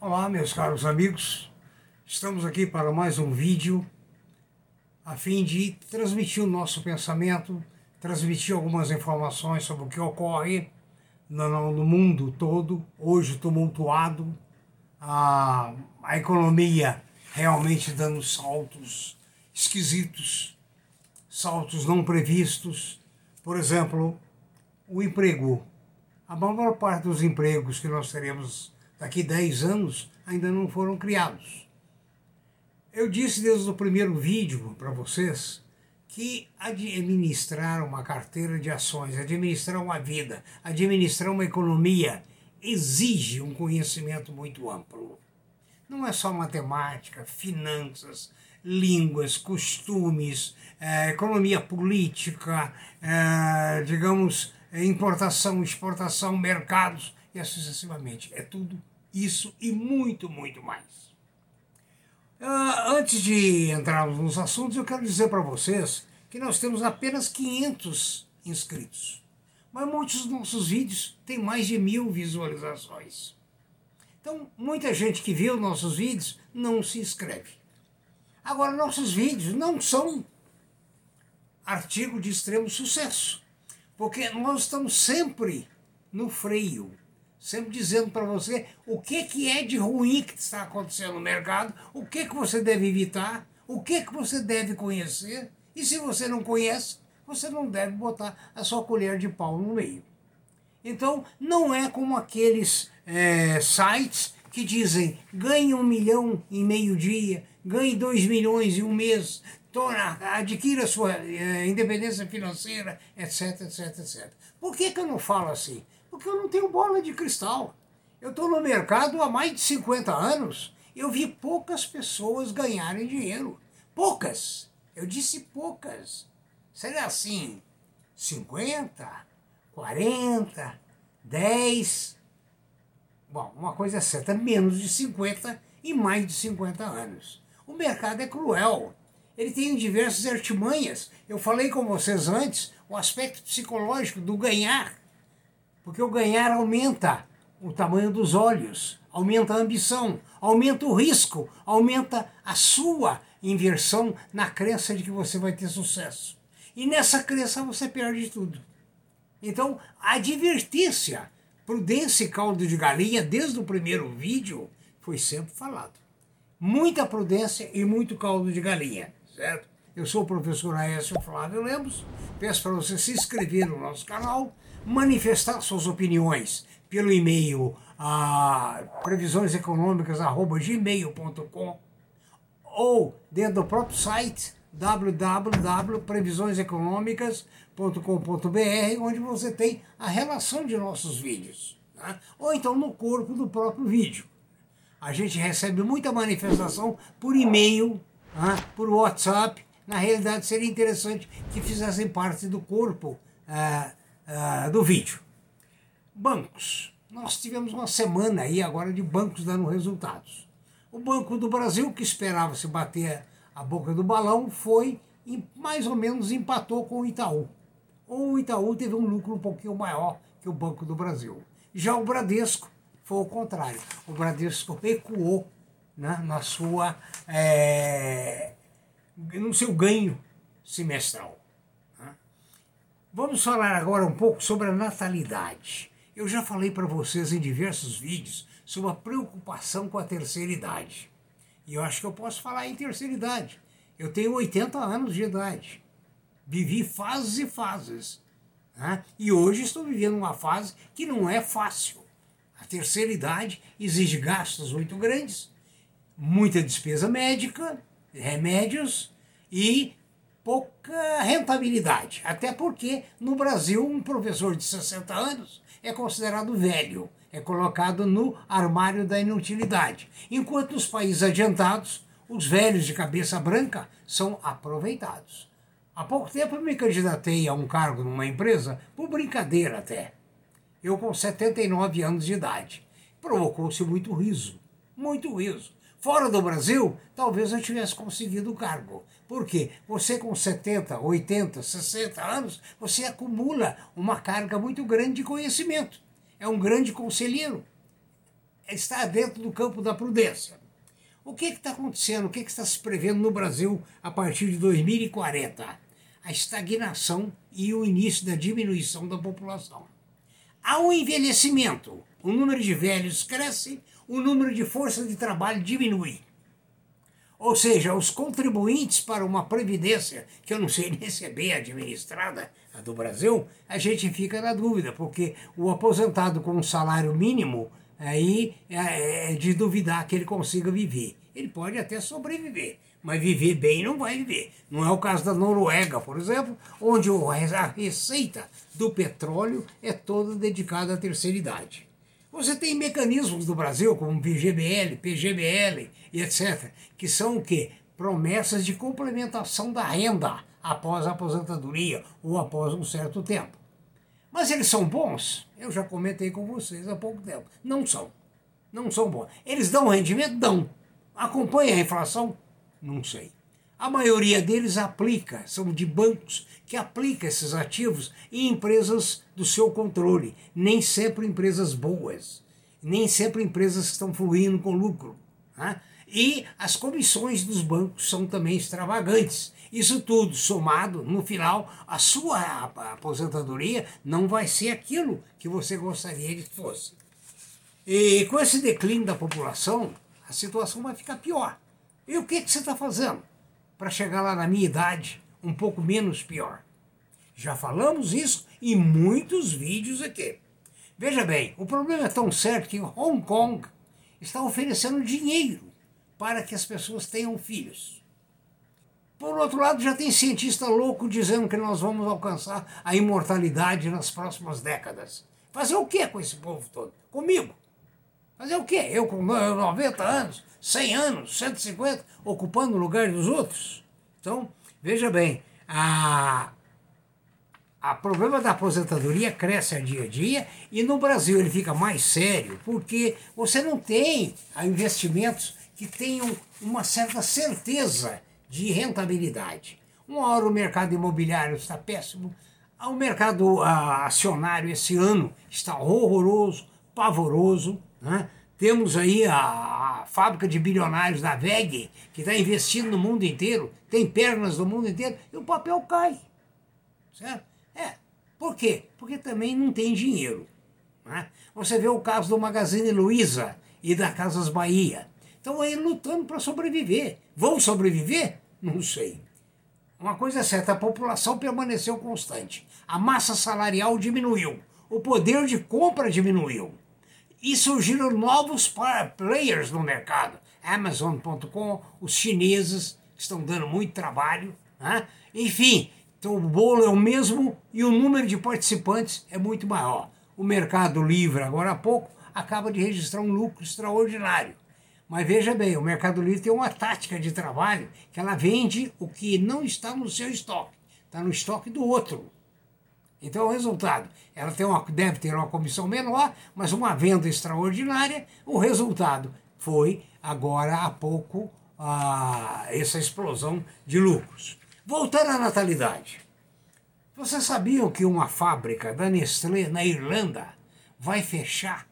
Olá, meus caros amigos. Estamos aqui para mais um vídeo a fim de transmitir o nosso pensamento, transmitir algumas informações sobre o que ocorre no, mundo todo, hoje tumultuado, a, a economia realmente dando saltos esquisitos, saltos não previstos. Por exemplo, o emprego. A maior parte dos empregos que nós teremos daqui 10 anos ainda não foram criados. Eu disse desde o primeiro vídeo para vocês que administrar uma carteira de ações, administrar uma vida, administrar uma economia exige um conhecimento muito amplo. Não é só matemática, finanças, línguas, costumes, eh, economia política, eh, digamos, importação, exportação, mercados e assim sucessivamente. É tudo isso e muito, muito mais. Uh, antes de entrarmos nos assuntos, eu quero dizer para vocês que nós temos apenas 500 inscritos. Mas muitos dos nossos vídeos têm mais de mil visualizações. Então, muita gente que viu nossos vídeos não se inscreve. Agora, nossos vídeos não são artigo de extremo sucesso, porque nós estamos sempre no freio sempre dizendo para você o que, que é de ruim que está acontecendo no mercado, o que, que você deve evitar, o que, que você deve conhecer, e se você não conhece, você não deve botar a sua colher de pau no meio. Então, não é como aqueles é, sites que dizem ganhe um milhão em meio dia, ganhe dois milhões em um mês, torna, adquira sua é, independência financeira, etc, etc, etc. Por que, que eu não falo assim? Porque eu não tenho bola de cristal. Eu estou no mercado há mais de 50 anos. Eu vi poucas pessoas ganharem dinheiro. Poucas. Eu disse poucas. Seria assim: 50, 40, 10. Bom, uma coisa é certa: menos de 50 e mais de 50 anos. O mercado é cruel. Ele tem diversas artimanhas. Eu falei com vocês antes o aspecto psicológico do ganhar. Porque o ganhar aumenta o tamanho dos olhos, aumenta a ambição, aumenta o risco, aumenta a sua inversão na crença de que você vai ter sucesso. E nessa crença você perde tudo. Então, a advertência, prudência e caldo de galinha, desde o primeiro vídeo, foi sempre falado. Muita prudência e muito caldo de galinha, certo? Eu sou o professor Aécio Flávio Lemos, peço para você se inscrever no nosso canal, manifestar suas opiniões pelo e-mail a previsioneseconômicas@gmail.com ou dentro do próprio site www.previsioneseconômicas.com.br, onde você tem a relação de nossos vídeos. Tá? Ou então no corpo do próprio vídeo. A gente recebe muita manifestação por e-mail, tá? por WhatsApp. Na realidade, seria interessante que fizessem parte do corpo ah, uh, do vídeo. Bancos. Nós tivemos uma semana aí agora de bancos dando resultados. O Banco do Brasil, que esperava se bater a boca do balão, foi e mais ou menos empatou com o Itaú. Ou o Itaú teve um lucro um pouquinho maior que o Banco do Brasil. Já o Bradesco foi o contrário. O Bradesco recuou né, na sua, é, no seu ganho semestral. Vamos falar agora um pouco sobre a natalidade. Eu já falei para vocês em diversos vídeos sobre a preocupação com a terceira idade. E eu acho que eu posso falar em terceira idade. Eu tenho 80 anos de idade. Vivi fases e fases. Né? E hoje estou vivendo uma fase que não é fácil. A terceira idade exige gastos muito grandes, muita despesa médica, remédios e pouca rentabilidade. Até porque no Brasil um professor de 60 anos é considerado velho, é colocado no armário da inutilidade. Enquanto nos países adiantados, os velhos de cabeça branca são aproveitados. Há pouco tempo eu me candidatei a um cargo numa empresa, por brincadeira até. Eu com 79 anos de idade. Provocou-se muito riso, muito riso. Fora do Brasil, talvez eu tivesse conseguido o cargo. Por quê? Você com 70, 80, 60 anos, você acumula uma carga muito grande de conhecimento. É um grande conselheiro. está dentro do campo da prudência. O que está acontecendo? O que, que está se prevendo no Brasil a partir de 2040? A estagnação e o início da diminuição da população. Um envelhecimento. O número de velhos cresce, o número de força de trabalho diminui. Ou seja, os contribuintes para uma previdência, que eu não sei nem se é bem administrada, a do Brasil, a gente fica na dúvida, porque o aposentado com um salário mínimo, aí é, é de duvidar que ele consiga viver. Ele pode até sobreviver, mas viver bem não vai viver. Não é o caso da Noruega, por exemplo, onde a receita do petróleo é toda dedicada à terceira idade. Você tem mecanismos do Brasil, como PGBL, PGBL e etc., que são o quê? Promessas de complementação da renda após a aposentadoria ou após um certo tempo. Mas eles são bons? Eu já comentei com vocês há pouco tempo. Não são. Não são bons. Eles dão rendimento? Dão. Acompanha a inflação? Não sei. A maioria deles aplica, são de bancos que aplicam esses ativos em empresas do seu controle, nem sempre empresas boas, nem sempre empresas que estão fluindo com lucro. Né? E as comissões dos bancos são também extravagantes. Isso tudo somado, no final, a sua aposentadoria não vai ser aquilo que você gostaria que fosse. E com esse declínio da população, a situação vai ficar pior. E o que, que você está fazendo? para chegar lá na minha idade um pouco menos pior. Já falamos isso em muitos vídeos aqui. Veja bem, o problema é tão certo que Hong Kong está oferecendo dinheiro para que as pessoas tenham filhos. Por outro lado, já tem cientista louco dizendo que nós vamos alcançar a imortalidade nas próximas décadas. Fazer o que com esse povo todo? Comigo. Fazer o quê? Eu com 90 anos, 100 anos, 150, ocupando o lugar dos outros? Então, veja bem, a, a problema da aposentadoria cresce a dia a dia e no Brasil ele fica mais sério porque você não tem investimentos que tenham uma certa certeza de rentabilidade. Uma hora o mercado imobiliário está péssimo, o mercado acionário esse ano está horroroso, pavoroso, né? Temos aí a, a, fábrica de bilionários da VEG, que está investindo no mundo inteiro, tem pernas no mundo inteiro, e o papel cai. Certo? É. Por quê? Porque também não tem dinheiro. Né? Você vê o caso do Magazine Luiza e da Casas Bahia. Estão aí lutando para sobreviver. Vão sobreviver? Não sei. Uma coisa é certa, a população permaneceu constante. A massa salarial diminuiu. O poder de compra diminuiu e surgiram novos players no mercado. Amazon.com, os chineses, que estão dando muito trabalho. Né? Enfim, então o bolo é o mesmo e o número de participantes é muito maior. O Mercado Livre, agora há pouco, acaba de registrar um lucro extraordinário. Mas veja bem, o Mercado Livre tem uma tática de trabalho que ela vende o que não está no seu estoque, está no estoque do outro. Então, o resultado, ela tem uma, deve ter uma comissão menor, mas uma venda extraordinária. O resultado foi, agora há pouco, a, essa explosão de lucros. Voltando à natalidade. Vocês sabiam que uma fábrica da Nestlé na Irlanda vai fechar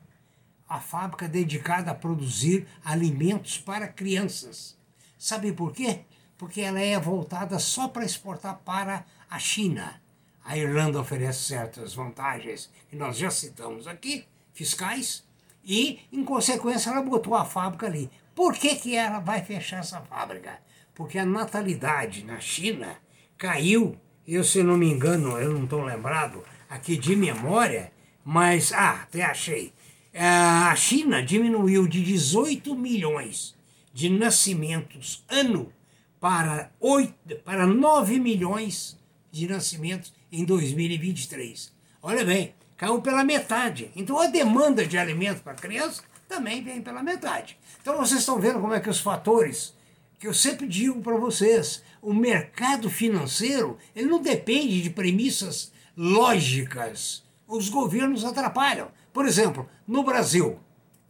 a fábrica dedicada a produzir alimentos para crianças? Sabe por quê? Porque ela é voltada só para exportar para a China a Irlanda oferece certas vantagens que nós já citamos aqui, fiscais, e, em consequência, ela botou a fábrica ali. Por que, que ela vai fechar essa fábrica? Porque a natalidade na China caiu, eu se não me engano, eu não estou lembrado aqui de memória, mas, ah, até achei. A China diminuiu de 18 milhões de nascimentos ano para, 8, para 9 milhões de nascimentos em 2023. Olha bem, caiu pela metade. Então a demanda de alimento para criança também vem pela metade. Então vocês estão vendo como é que os fatores que eu sempre digo para vocês, o mercado financeiro, ele não depende de premissas lógicas. Os governos atrapalham. Por exemplo, no Brasil,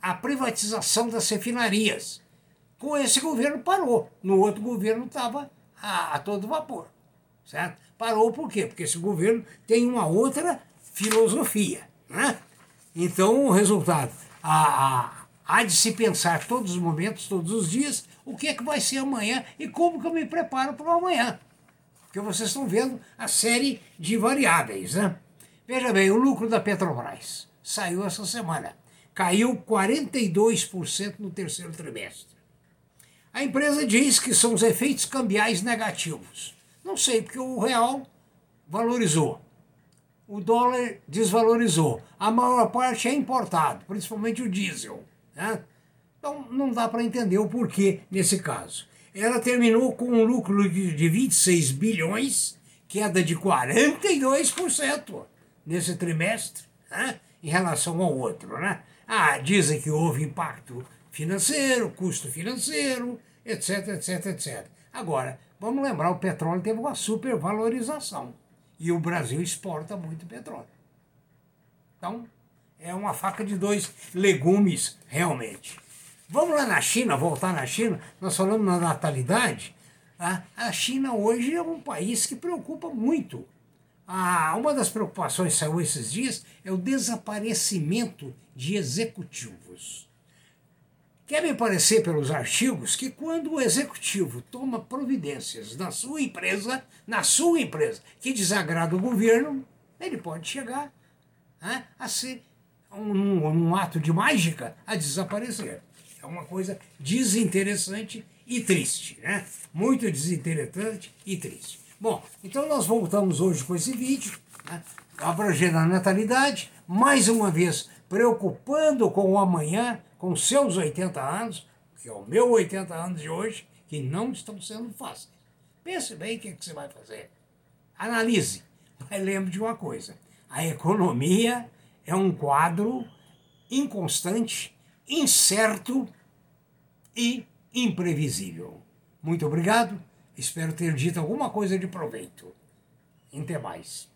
a privatização das refinarias. Com esse governo parou. No outro governo estava a, a todo vapor. Certo? Parou por quê? Porque esse governo tem uma outra filosofia. Né? Então, o resultado, a, a, há de se pensar todos os momentos, todos os dias, o que é que vai ser amanhã e como que eu me preparo para o amanhã. Porque vocês estão vendo a série de variáveis, né? Veja bem, o lucro da Petrobras saiu essa semana. Caiu 42% no terceiro trimestre. A empresa diz que são os efeitos cambiais negativos. Não sei, porque o real valorizou. O dólar desvalorizou. A maior parte é importado, principalmente o diesel. Né? Então não dá para entender o porquê nesse caso. Ela terminou com um lucro de 26 bilhões, queda de 42% nesse trimestre, né? Em relação ao outro. Né? Ah, dizem que houve impacto financeiro, custo financeiro, etc, etc, etc. Agora, vamos lembrar, o petróleo teve uma supervalorização e o Brasil exporta muito petróleo. Então, é uma faca de dois legumes, realmente. Vamos lá na China, voltar na China, nós falamos na natalidade. Tá? A China hoje é um país que preocupa muito. Ah, uma das preocupações que saiu esses dias é o desaparecimento de executivos. Quer me parecer pelos artigos que quando o executivo toma providências na sua empresa, na sua empresa, que desagrada o governo, ele pode chegar né, a ser um, um ato de mágica a desaparecer. É uma coisa desinteressante e triste, né? Muito desinteressante e triste. Bom, então nós voltamos hoje com esse vídeo, né? abrangendo a natalidade, mais uma vez preocupando com o amanhã, com seus 80 anos, que é o meu 80 anos de hoje, que não estão sendo fáceis. Pense bem o que, é que você vai fazer. Analise. Mas lembre de uma coisa: a economia é um quadro inconstante, incerto e imprevisível. Muito obrigado. Espero ter dito alguma coisa de proveito. Até mais.